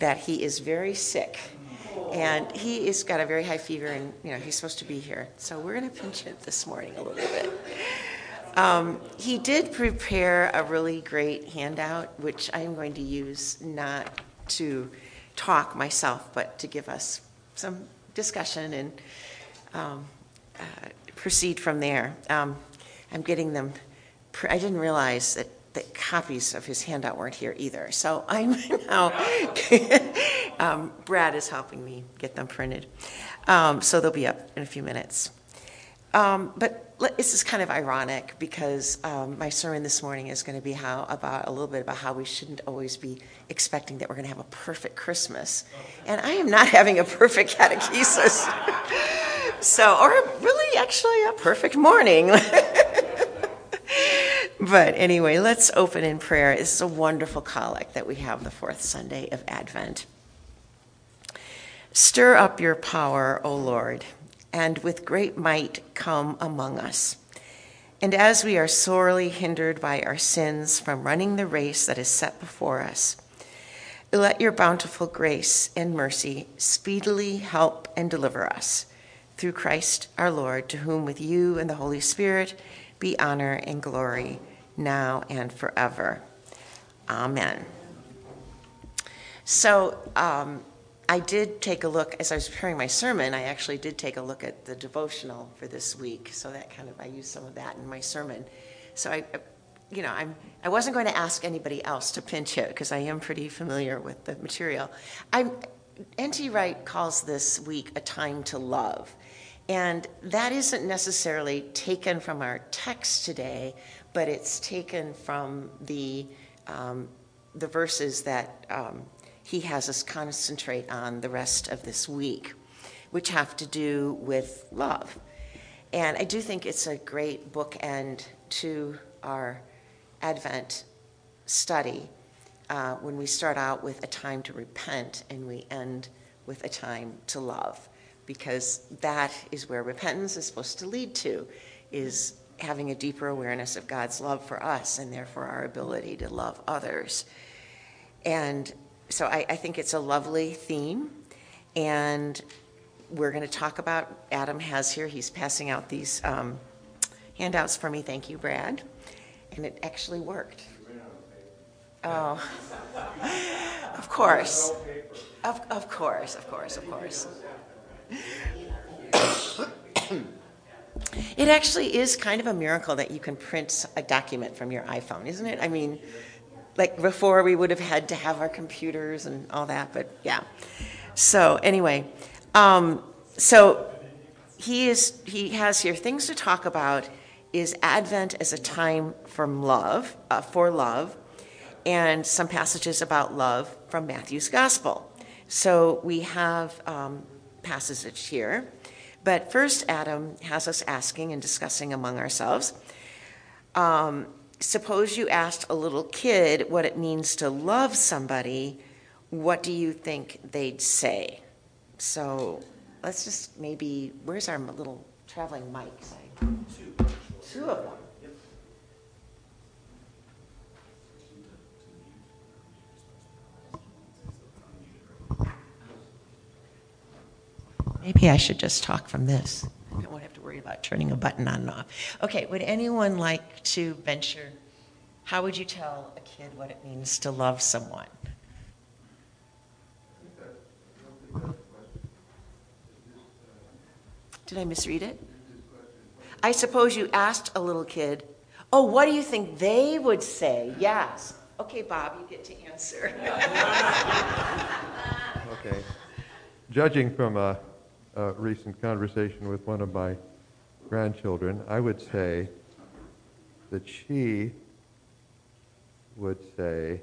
that he is very sick. And he has got a very high fever, and you know he's supposed to be here. So we're going to pinch it this morning a little bit. Um, he did prepare a really great handout, which I am going to use not to talk myself, but to give us some discussion and um, uh, proceed from there. Um, I'm getting them. I didn't realize that that copies of his handout weren't here either. So I'm now, um, Brad is helping me get them printed. Um, so they'll be up in a few minutes. Um, but this is kind of ironic because um, my sermon this morning is going to be how about a little bit about how we shouldn't always be expecting that we're going to have a perfect Christmas, and I am not having a perfect catechesis. so, or really, actually, a perfect morning. But anyway, let's open in prayer. This is a wonderful collect that we have the fourth Sunday of Advent. Stir up your power, O Lord, and with great might come among us. And as we are sorely hindered by our sins from running the race that is set before us, let your bountiful grace and mercy speedily help and deliver us. Through Christ our Lord, to whom with you and the Holy Spirit be honor and glory now and forever. Amen. So, um, I did take a look, as I was preparing my sermon, I actually did take a look at the devotional for this week. So that kind of, I used some of that in my sermon. So I, you know, I'm, I wasn't going to ask anybody else to pinch it because I am pretty familiar with the material. I'm, N.T. Wright calls this week a time to love. And that isn't necessarily taken from our text today, but it's taken from the, um, the verses that um, he has us concentrate on the rest of this week, which have to do with love. And I do think it's a great bookend to our Advent study uh, when we start out with a time to repent and we end with a time to love, because that is where repentance is supposed to lead to, is having a deeper awareness of God's love for us and therefore our ability to love others. And so I, I think it's a lovely theme. And we're going to talk about, Adam has here, he's passing out these um, handouts for me. Thank you, Brad. And it actually worked. Oh, of course. Of, of course, of course, of course. It actually is kind of a miracle that you can print a document from your iPhone, isn't it? I mean, like before we would have had to have our computers and all that, but yeah. So anyway, um, so he is he has here things to talk about is Advent as a time from love uh, for love, and some passages about love from Matthew's Gospel. So we have um, passages here. But first, Adam has us asking and discussing among ourselves. Um, suppose you asked a little kid what it means to love somebody, what do you think they'd say? So let's just maybe, where's our little traveling mic? Two. Two of them. Maybe I should just talk from this. I won't have to worry about turning a button on and off. Okay, would anyone like to venture? How would you tell a kid what it means to love someone? Did I misread it? I suppose you asked a little kid, Oh, what do you think they would say? Yes. Okay, Bob, you get to answer. okay. Judging from a a recent conversation with one of my grandchildren, I would say that she would say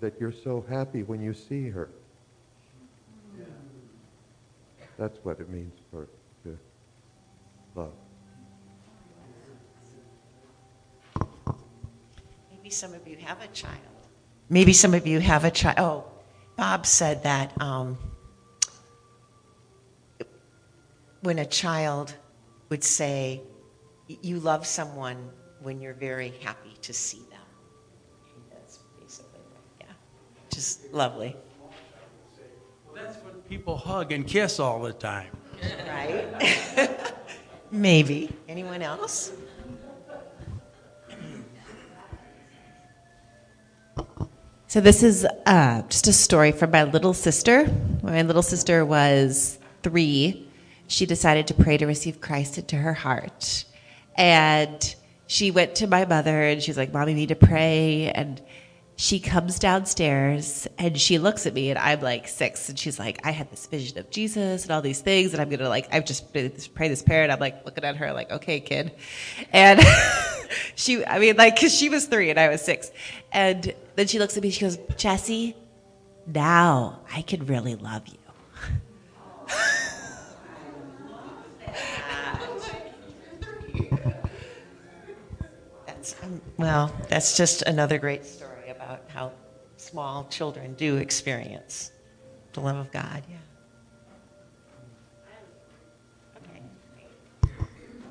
that you're so happy when you see her. That's what it means for to love. Maybe some of you have a child. Maybe some of you have a child. Oh, Bob said that um, when a child would say, You love someone when you're very happy to see them. That's basically which is lovely. Well, That's when people hug and kiss all the time. Right? Maybe. Anyone else? So this is uh, just a story from my little sister. When my little sister was three, she decided to pray to receive Christ into her heart, and she went to my mother and she was like, "Mommy, need to pray." And she comes downstairs and she looks at me and I'm like six and she's like, I had this vision of Jesus and all these things and I'm gonna like I've just pray this prayer and I'm like looking at her like, okay, kid, and she I mean like because she was three and I was six, and then she looks at me she goes, Jesse, now I can really love you. That's, well, that's just another great story about how small children do experience the love of God. Yeah. Okay.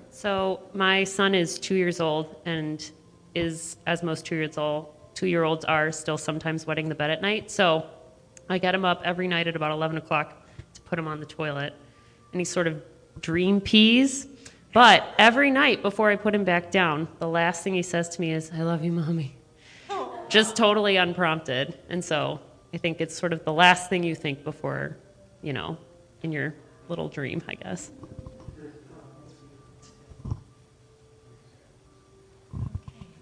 So my son is two years old and is, as most two years old, two year olds are, still sometimes wetting the bed at night. So I get him up every night at about 11 o'clock to put him on the toilet, and he sort of dream pees. But every night before I put him back down, the last thing he says to me is, "I love you, mommy." Just totally unprompted, and so I think it's sort of the last thing you think before, you know, in your little dream, I guess.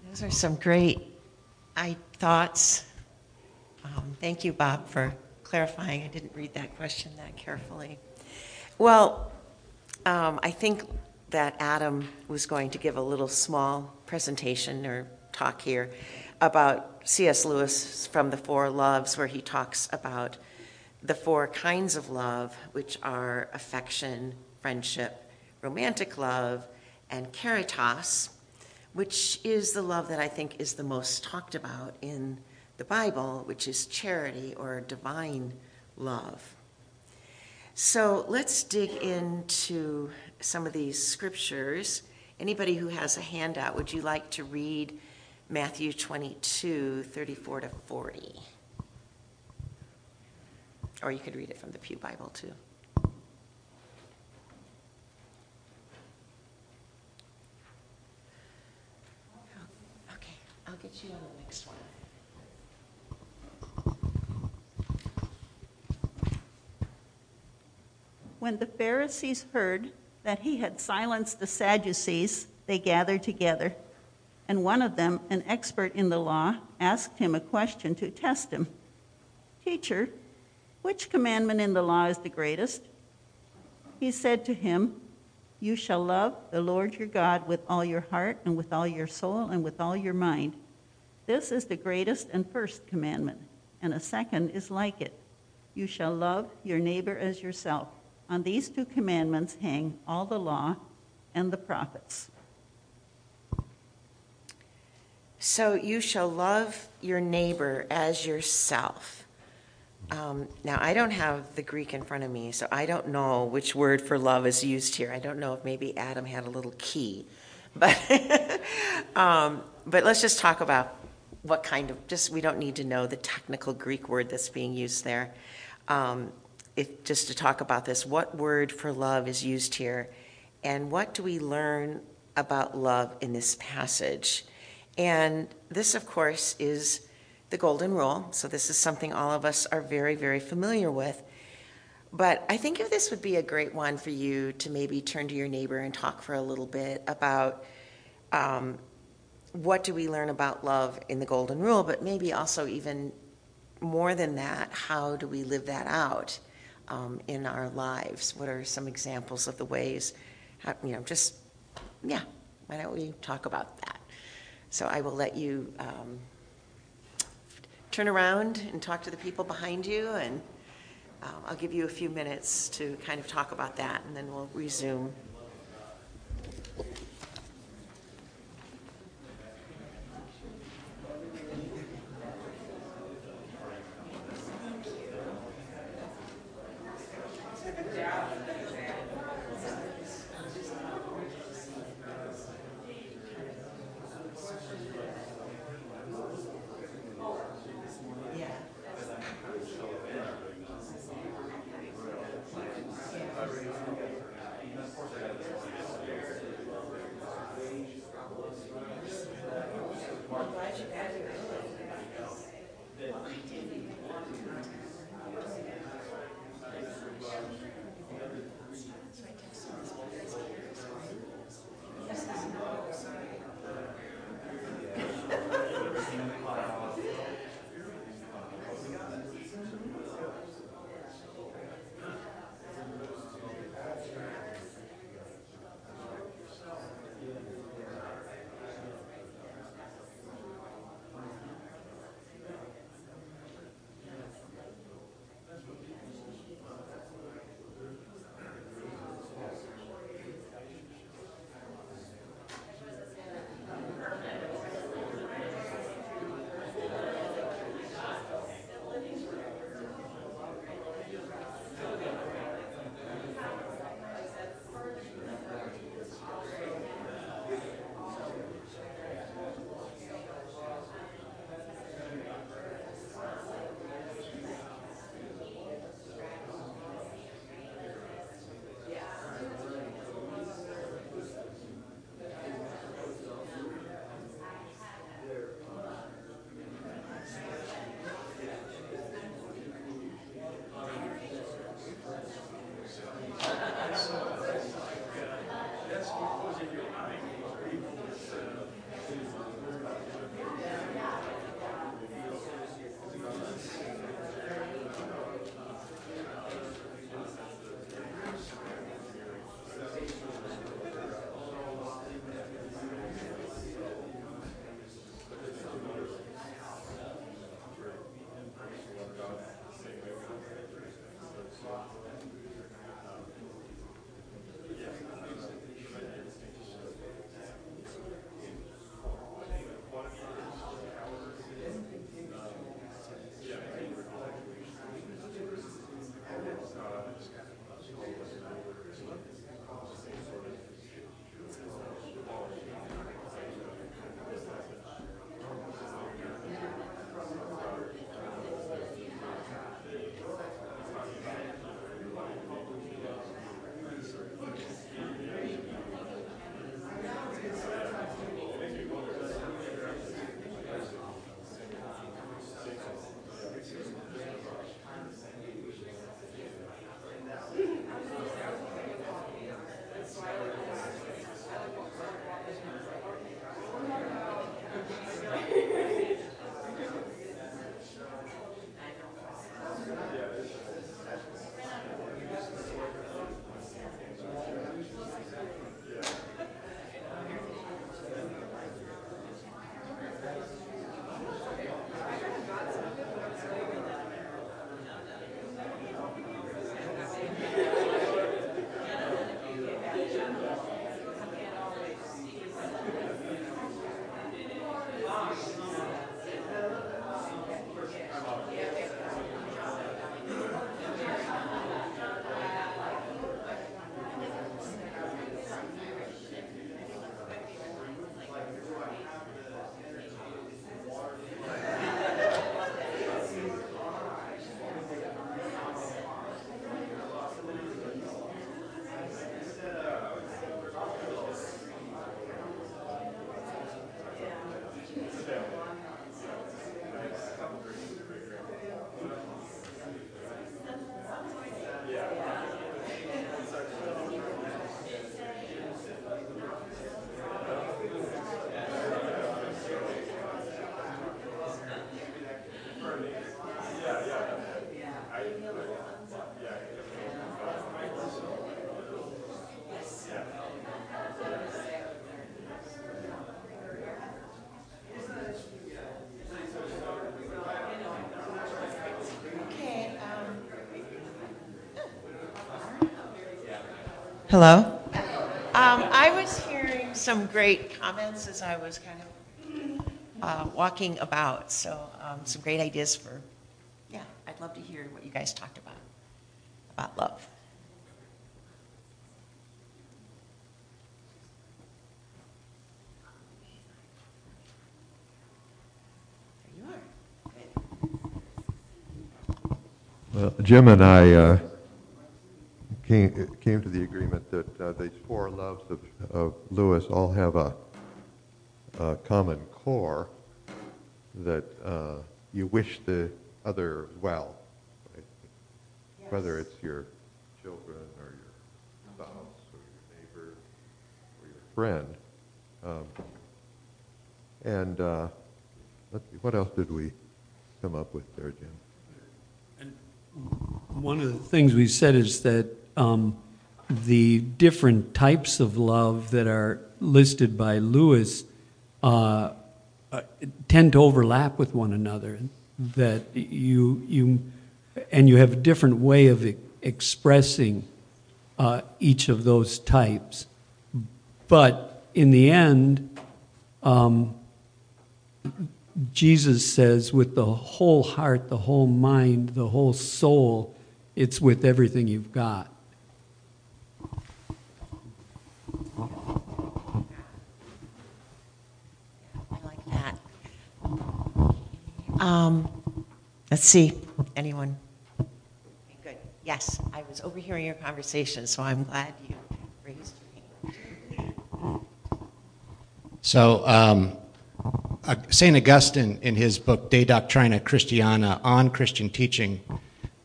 Those are some great I, thoughts. Um, thank you, Bob, for clarifying. I didn't read that question that carefully. Well, um, I think that Adam was going to give a little small presentation or talk here about C.S. Lewis from the Four Loves, where he talks about the four kinds of love, which are affection, friendship, romantic love, and caritas which is the love that I think is the most talked about in the Bible, which is charity or divine love. So let's dig into some of these scriptures. Anybody who has a handout, would you like to read Matthew 22, 34 to 40? Or you could read it from the Pew Bible too. Okay, I'll get you on the next one. When the Pharisees heard that he had silenced the Sadducees, they gathered together. And one of them, an expert in the law, asked him a question to test him Teacher, which commandment in the law is the greatest? He said to him, You shall love the Lord your God with all your heart, and with all your soul, and with all your mind. This is the greatest and first commandment, and a second is like it. You shall love your neighbor as yourself. On these two commandments hang all the law and the prophets. So you shall love your neighbor as yourself. Um, now, I don't have the Greek in front of me, so I don't know which word for love is used here. I don't know if maybe Adam had a little key. But, um, but let's just talk about what kind of, just, we don't need to know the technical Greek word that's being used there. Um, if, just to talk about this, what word for love is used here? And what do we learn about love in this passage? And this, of course, is the Golden Rule. So, this is something all of us are very, very familiar with. But I think if this would be a great one for you to maybe turn to your neighbor and talk for a little bit about um, what do we learn about love in the Golden Rule, but maybe also even more than that, how do we live that out um, in our lives? What are some examples of the ways, how, you know, just, yeah, why don't we talk about that? So I will let you um, turn around and talk to the people behind you, and uh, I'll give you a few minutes to kind of talk about that, and then we'll resume. Hello? Um, I was hearing some great comments as I was kind of uh, walking about, so um, some great ideas for, yeah, I'd love to hear what you guys talked about, about love. There you are. Good. Well, Jim and I uh, came, came to the agreement that uh, these four loves of, of Lewis all have a, a common core that uh, you wish the other well, right? whether it's your children or your spouse or your neighbor or your friend. Um, and uh, let's see, what else did we come up with there, Jim? One of the things we said is that the different types of love that are listed by Lewis uh, uh, tend to overlap with one another. That you you and you have a different way of e- expressing uh, each of those types. But in the end, um, Jesus says, with the whole heart, the whole mind, the whole soul, it's with everything you've got. I like that. Um, let's see, anyone? Good, yes, I was overhearing your conversation, so I'm glad you raised your hand. So, um, uh, St. Augustine, in his book De Doctrina Christiana on Christian teaching,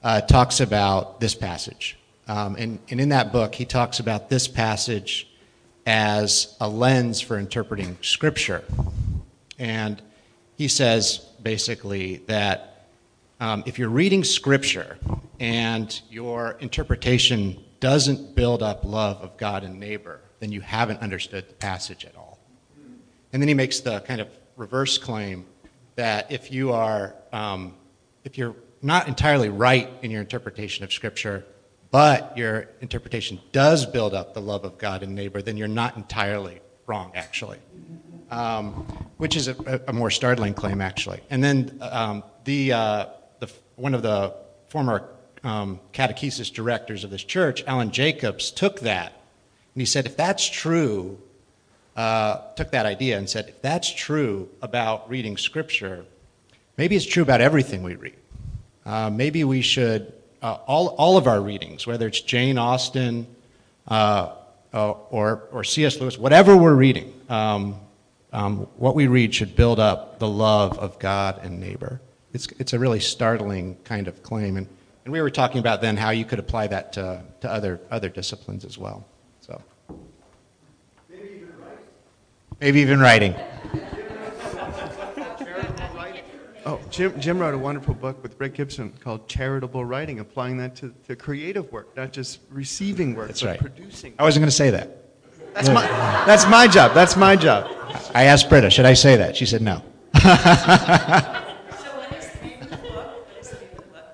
uh, talks about this passage. Um, and, and in that book, he talks about this passage as a lens for interpreting Scripture. And he says basically that um, if you're reading Scripture and your interpretation doesn't build up love of God and neighbor, then you haven't understood the passage at all. And then he makes the kind of reverse claim that if you are, um, if you're not entirely right in your interpretation of Scripture, but your interpretation does build up the love of God and neighbor, then you're not entirely wrong, actually. Um, which is a, a, more startling claim, actually. And then um, the, uh, the, one of the former um, catechesis directors of this church, Alan Jacobs, took that and he said, if that's true, uh, took that idea and said, if that's true about reading Scripture, maybe it's true about everything we read. Uh, maybe we should, uh, all, all of our readings, whether it's Jane Austen uh, uh, or, or C.S. Lewis, whatever we're reading, um, um, what we read should build up the love of God and neighbor. It's, it's a really startling kind of claim. And, and we were talking about then how you could apply that to, to other, other disciplines as well. So. Maybe even writing. Maybe even writing. Oh, Jim, Jim wrote a wonderful book with Rick Gibson called Charitable Writing, applying that to, to creative work, not just receiving work, That's but right. producing. I wasn't going to say that. That's my, that's my job. That's my job. I asked Britta, should I say that? She said no. So what is the name of the book? What is the name of the book?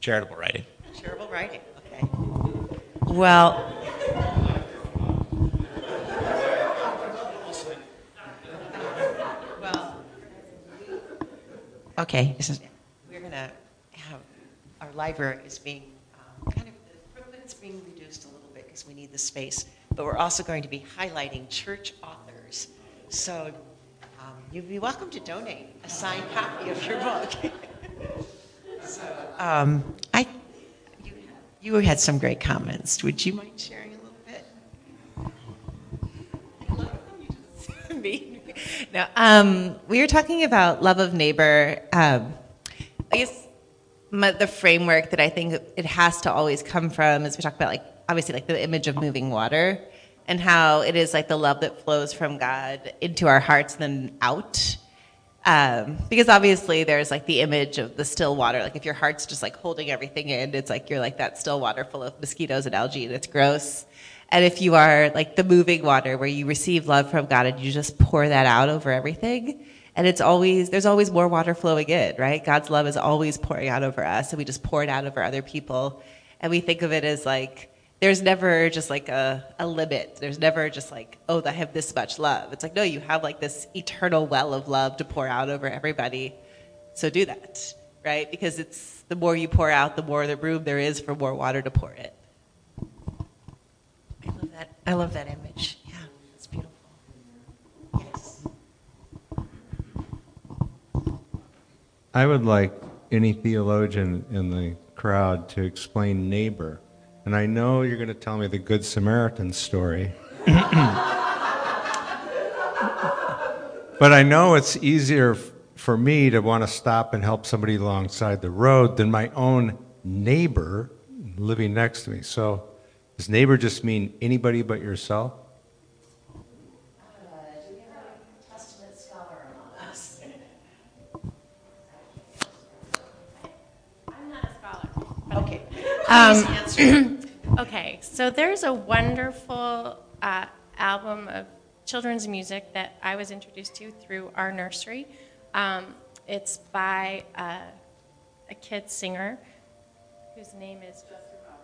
Charitable writing. Charitable writing, okay. Well. Well. Okay, this is, we're gonna have, our library is being, um, kind of, the equipment's being reduced a little bit because we need the space, but we're also going to be highlighting church authors. So, um, you'd be welcome to donate a signed copy of your book. Um, I, you, you had some great comments. Would you mind sharing a little bit? Me? No, um, we were talking about love of neighbor. Um, I guess my, the framework that I think it has to always come from is we talk about like obviously like the image of moving water and how it is like the love that flows from God into our hearts and then out. Um, because obviously there's like the image of the still water. Like if your heart's just like holding everything in, it's like you're like that still water full of mosquitoes and algae and it's gross. And if you are like the moving water where you receive love from God and you just pour that out over everything, and it's always, there's always more water flowing in, right? God's love is always pouring out over us and we just pour it out over other people. And we think of it as like there's never just like a, a limit. There's never just like, oh, I have this much love. It's like, no, you have like this eternal well of love to pour out over everybody. So do that, right? Because it's the more you pour out, the more the room there is for more water to pour it. I love that. I love that image. Yeah, it's beautiful. Yes. I would like any theologian in the crowd to explain neighbor. And I know you're going to tell me the Good Samaritan story. but I know it's easier for me to want to stop and help somebody alongside the road than my own neighbor living next to me. So, does neighbor just mean anybody but yourself? Um, okay, so there's a wonderful uh, album of children's music that I was introduced to through our nursery. Um, it's by uh, a kid singer whose name is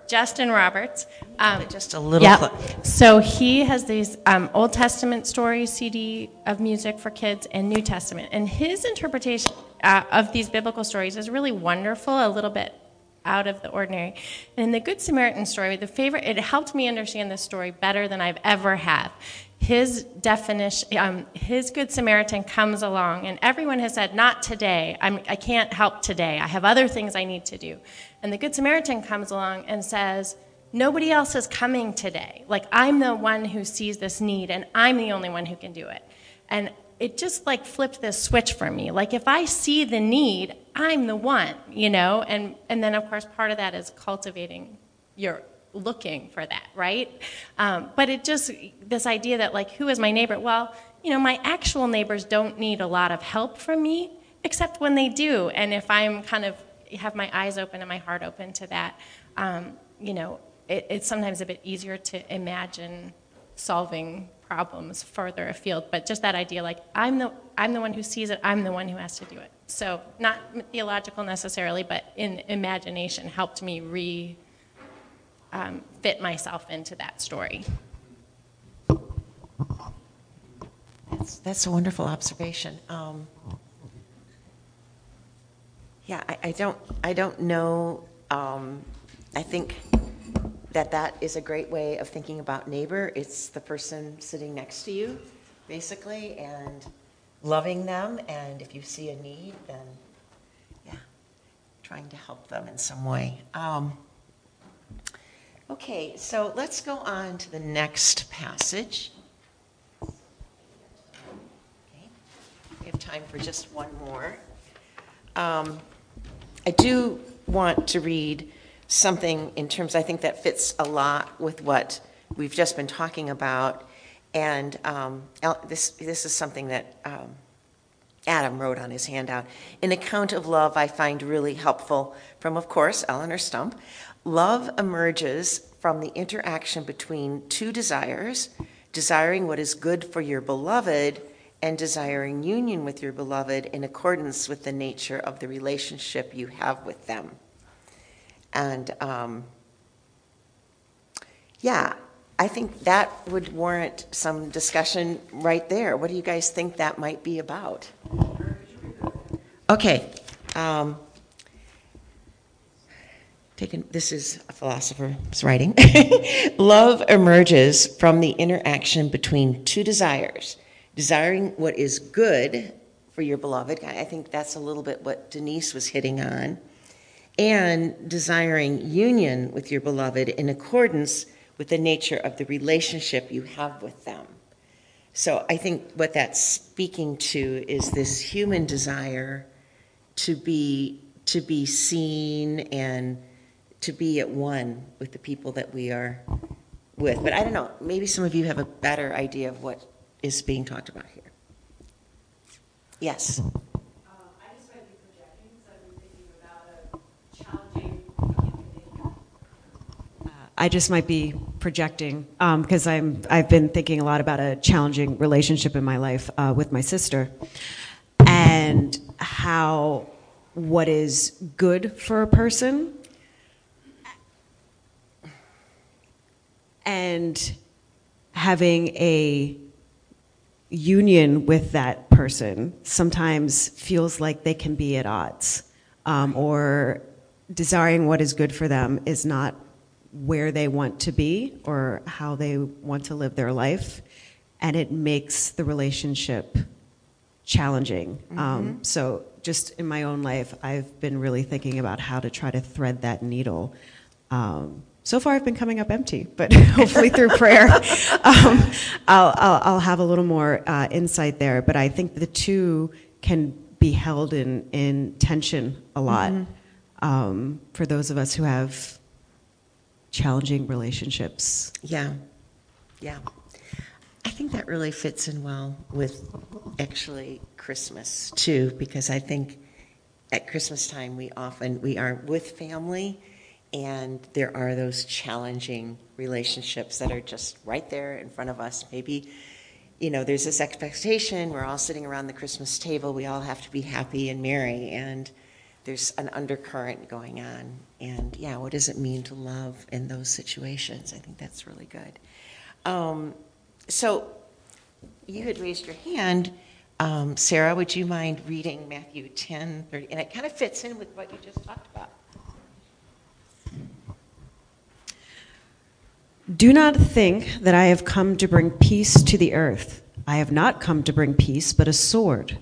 Justin Roberts. Um, Just a little yeah. clo- So he has these um, Old Testament stories CD of music for kids and New Testament, and his interpretation uh, of these biblical stories is really wonderful. A little bit out of the ordinary. And in the Good Samaritan story, the favorite, it helped me understand this story better than I've ever have. His definition, um, his Good Samaritan comes along, and everyone has said, Not today. I'm, I can't help today. I have other things I need to do. And the Good Samaritan comes along and says, Nobody else is coming today. Like, I'm the one who sees this need, and I'm the only one who can do it. And it just like flipped this switch for me. Like if I see the need, I'm the one, you know? And and then of course part of that is cultivating your looking for that, right? Um, but it just this idea that like who is my neighbor? Well, you know, my actual neighbors don't need a lot of help from me, except when they do. And if I'm kind of have my eyes open and my heart open to that, um, you know, it, it's sometimes a bit easier to imagine solving problems further afield but just that idea like i'm the i'm the one who sees it i'm the one who has to do it so not theological necessarily but in imagination helped me re um, fit myself into that story That's, that's a wonderful observation. Um, yeah, I, I don't, I don't know. Um, I think that that is a great way of thinking about neighbor. It's the person sitting next to you, basically, and loving them. And if you see a need, then yeah, trying to help them in some way. Um, okay, so let's go on to the next passage. Okay, we have time for just one more. Um, I do want to read something in terms, I think that fits a lot with what we've just been talking about. And um, this, this is something that um, Adam wrote on his handout. An account of love I find really helpful from, of course, Eleonore Stump. Love emerges from the interaction between two desires desiring what is good for your beloved and desiring union with your beloved in accordance with the nature of the relationship you have with them. And um, yeah, I think that would warrant some discussion right there. What do you guys think that might be about? Okay. Um, taken, this is a philosopher's writing. Love emerges from the interaction between two desires desiring what is good for your beloved. I think that's a little bit what Denise was hitting on. And desiring union with your beloved in accordance with the nature of the relationship you have with them. So I think what that's speaking to is this human desire to be to be seen and to be at one with the people that we are with. But I don't know, maybe some of you have a better idea of what is being talked about here. Yes. I just might be projecting because I'm I've been thinking a lot about a challenging relationship in my life uh, with my sister, and how what is good for a person and having a union with that person sometimes feels like they can be at odds um, or desiring what is good for them is not where they want to be or how they want to live their life and it makes the relationship challenging. Um, so just in my own life i've been really thinking about how to try to thread that needle. Um, so far, I've been coming up empty, but hopefully through prayer, um, I'll, I'll, I'll have a little more uh, insight there. But I think the two can be held in, in tension a lot um, for those of us who have challenging relationships. Yeah, yeah. I think that really fits in well with actually Christmas too, because I think at Christmas time we often we are with family, and there are those challenging relationships that are just right there in front of us. Maybe, you know, there's this expectation. We're all sitting around the Christmas table. We all have to be happy and merry, and there's an undercurrent going on. And yeah, what does it mean to love in those situations? I think that's really good. Um, so you had raised your hand. Um, Sarah, would you mind reading Matthew 10, 30? And it kind of fits in with what you just talked about. Do not think that I have come to bring peace to the earth. I have not come to bring peace, but a sword.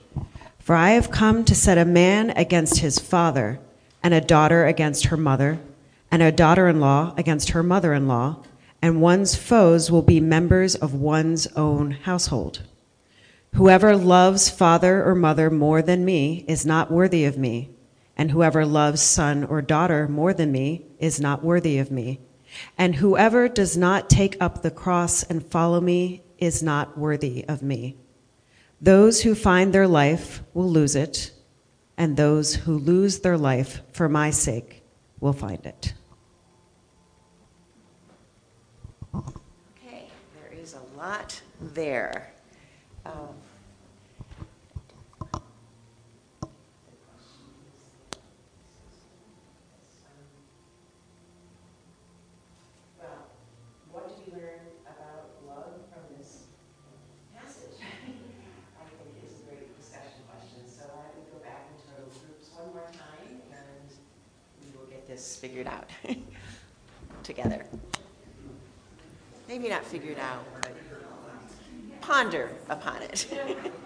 For I have come to set a man against his father, and a daughter against her mother, and a daughter in law against her mother in law, and one's foes will be members of one's own household. Whoever loves father or mother more than me is not worthy of me, and whoever loves son or daughter more than me is not worthy of me. And whoever does not take up the cross and follow me is not worthy of me. Those who find their life will lose it, and those who lose their life for my sake will find it. Okay, there is a lot there. Um, well, what did you learn about love from this passage? I think is a great discussion question. So why don't we go back into our groups one more time and we will get this figured out together. Maybe not figured out, but ponder upon it.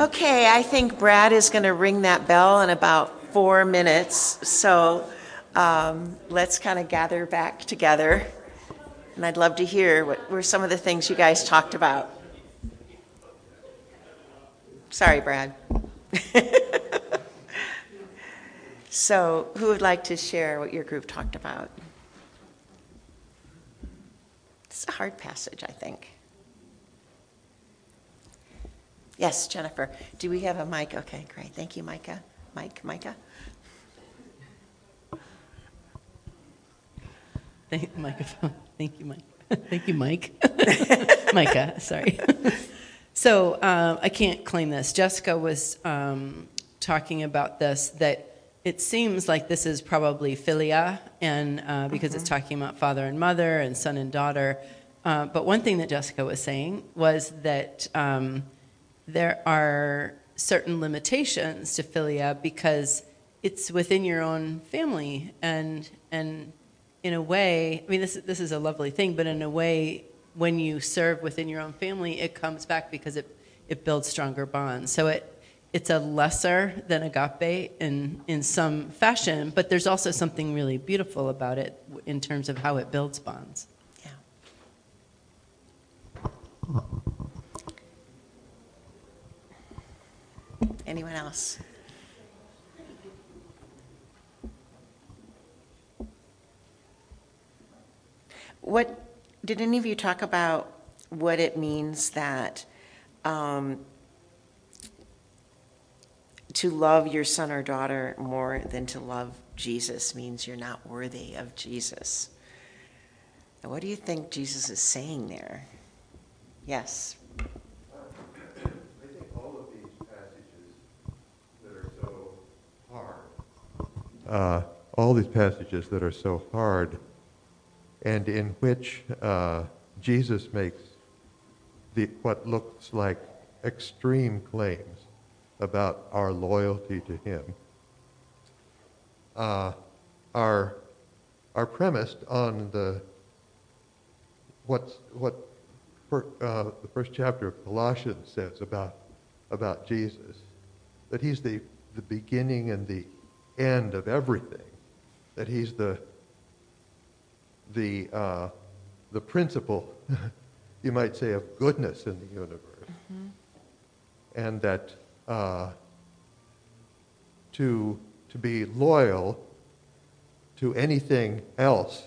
Okay, I think Brad is going to ring that bell in about four minutes. So um, let's kind of gather back together. And I'd love to hear what were some of the things you guys talked about. Sorry, Brad. so, who would like to share what your group talked about? It's a hard passage, I think. Yes, Jennifer. Do we have a mic? Okay, great. Thank you, Micah. Mike, Micah. Thank, microphone. Thank you, Mike. Thank you, Mike. Micah, sorry. so uh, I can't claim this. Jessica was um, talking about this that it seems like this is probably philia, and uh, because it's talking about father and mother and son and daughter. Uh, but one thing that Jessica was saying was that. Um, there are certain limitations to philia because it's within your own family and and in a way i mean this this is a lovely thing but in a way when you serve within your own family it comes back because it it builds stronger bonds. So it it's a lesser than agape in in some fashion but there's also something really beautiful about it in terms of how it builds bonds. Yeah Anyone else? What did any of you talk about what it means that um, to love your son or daughter more than to love Jesus means you're not worthy of Jesus? what do you think Jesus is saying there? Yes. Uh, all these passages that are so hard and in which uh, Jesus makes the, what looks like extreme claims about our loyalty to him uh, are, are premised on the, what's, what per, uh, the first chapter of Colossians says about, about Jesus, that he's the, the beginning and the end of everything, that he's the, the, uh, the principle, you might say, of goodness in the universe. Mm-hmm. And that uh, to, to be loyal to anything else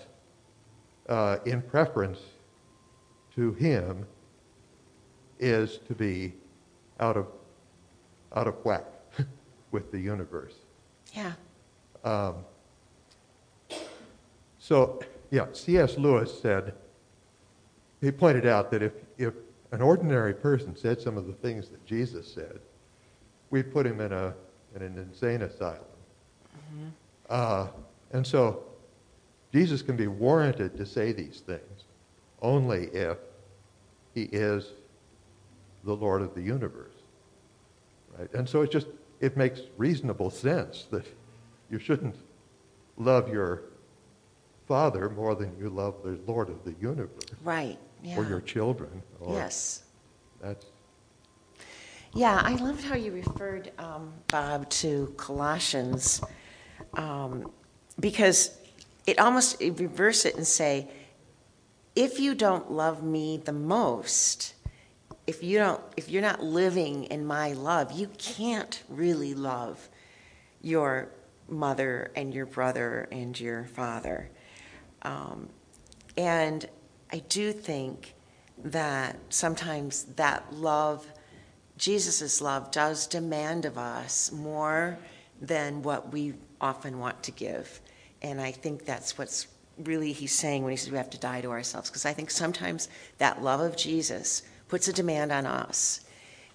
uh, in preference to him is to be out of, out of whack with the universe. Yeah. Um, so, yeah, C.S. Lewis said, he pointed out that if, if an ordinary person said some of the things that Jesus said, we'd put him in, a, in an insane asylum. Mm-hmm. Uh, and so Jesus can be warranted to say these things only if he is the Lord of the universe. Right? And so it's just it makes reasonable sense that you shouldn't love your father more than you love the Lord of the universe. Right, Or your children. Or Yes. That's, Yeah, I loved how you referred, um, Bob, to Colossians, um, because it almost it reverse it and say, if you don't love me the most, if you don't, if you're not living in my love, you can't really love your mother and your brother and your father. Um, and I do think that sometimes that love, Jesus' love, does demand of us more than what we often want to give. And I think that's what's really he's saying when he says we have to die to ourselves. Because I think sometimes that love of Jesus puts a demand on us.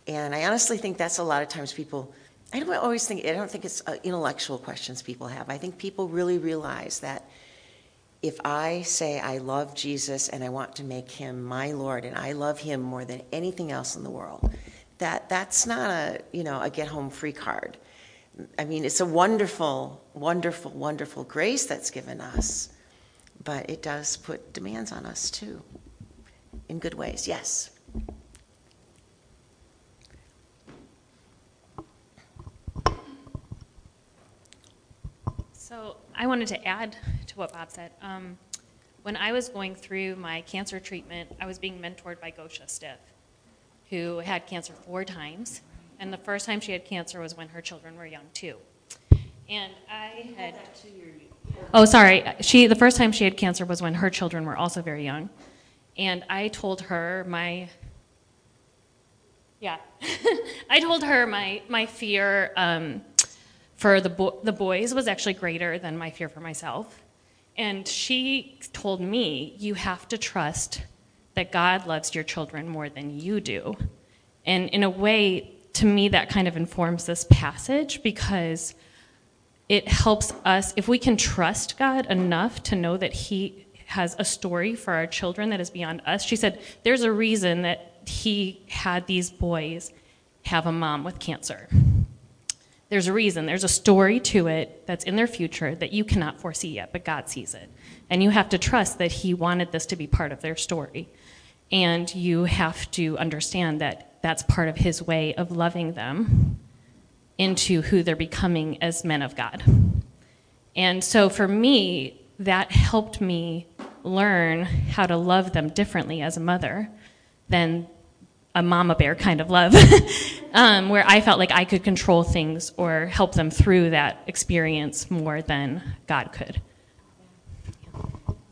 And I honestly think that's a lot of times people, I don't always think, I don't think it's uh, intellectual questions people have. I think people really realize that if I say I love Jesus and I want to make him my Lord and I love him more than anything else in the world, that that's not a, you know, a get home free card. I mean, it's a wonderful, wonderful, wonderful grace that's given us, but it does put demands on us too, in good ways. Yes. So I wanted to add to what Bob said. Um, when I was going through my cancer treatment, I was being mentored by Gosha Stiff, who had cancer four times. And the first time she had cancer was when her children were young, too. And I had. Oh, sorry. She the first time she had cancer was when her children were also very young, and I told her my. Yeah, I told her my my fear um, for the bo- the boys was actually greater than my fear for myself, and she told me you have to trust that God loves your children more than you do, and in a way, to me, that kind of informs this passage because it helps us if we can trust God enough to know that He has a story for our children that is beyond us. She said, There's a reason that He had these boys have a mom with cancer. There's a reason, there's a story to it that's in their future that you cannot foresee yet, but God sees it. And you have to trust that He wanted this to be part of their story. And you have to understand that that's part of His way of loving them into who they're becoming as men of God. And so for me, that helped me learn how to love them differently as a mother than a mama bear kind of love, um, where I felt like I could control things or help them through that experience more than God could.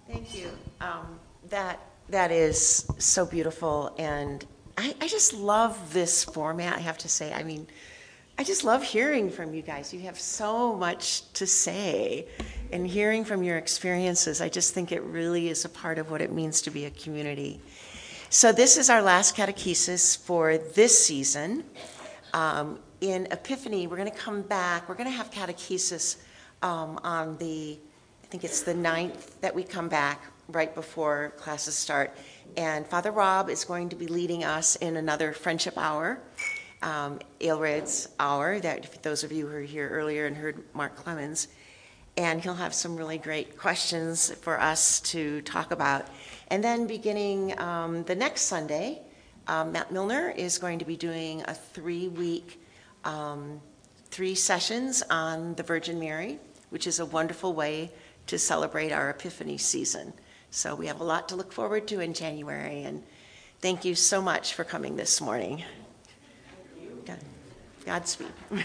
Thank you. Um, that that is so beautiful, and I, I just love this format. I have to say, I mean, I just love hearing from you guys. You have so much to say, and hearing from your experiences. I just think it really is a part of what it means to be a community. So this is our last catechesis for this season. Um, in Epiphany, we're going to come back. We're going to have catechesis um, on the, I think it's the 9th that we come back right before classes start. And Father Rob is going to be leading us in another friendship hour, um, Ailred's hour, that those of you who were here earlier and heard Mark Clemens. And he'll have some really great questions for us to talk about. And then beginning um, the next Sunday, um, Matt Milner is going to be doing a three-week, um, three sessions on the Virgin Mary, which is a wonderful way to celebrate our Epiphany season. So we have a lot to look forward to in January, and thank you so much for coming this morning. God- Godspeed.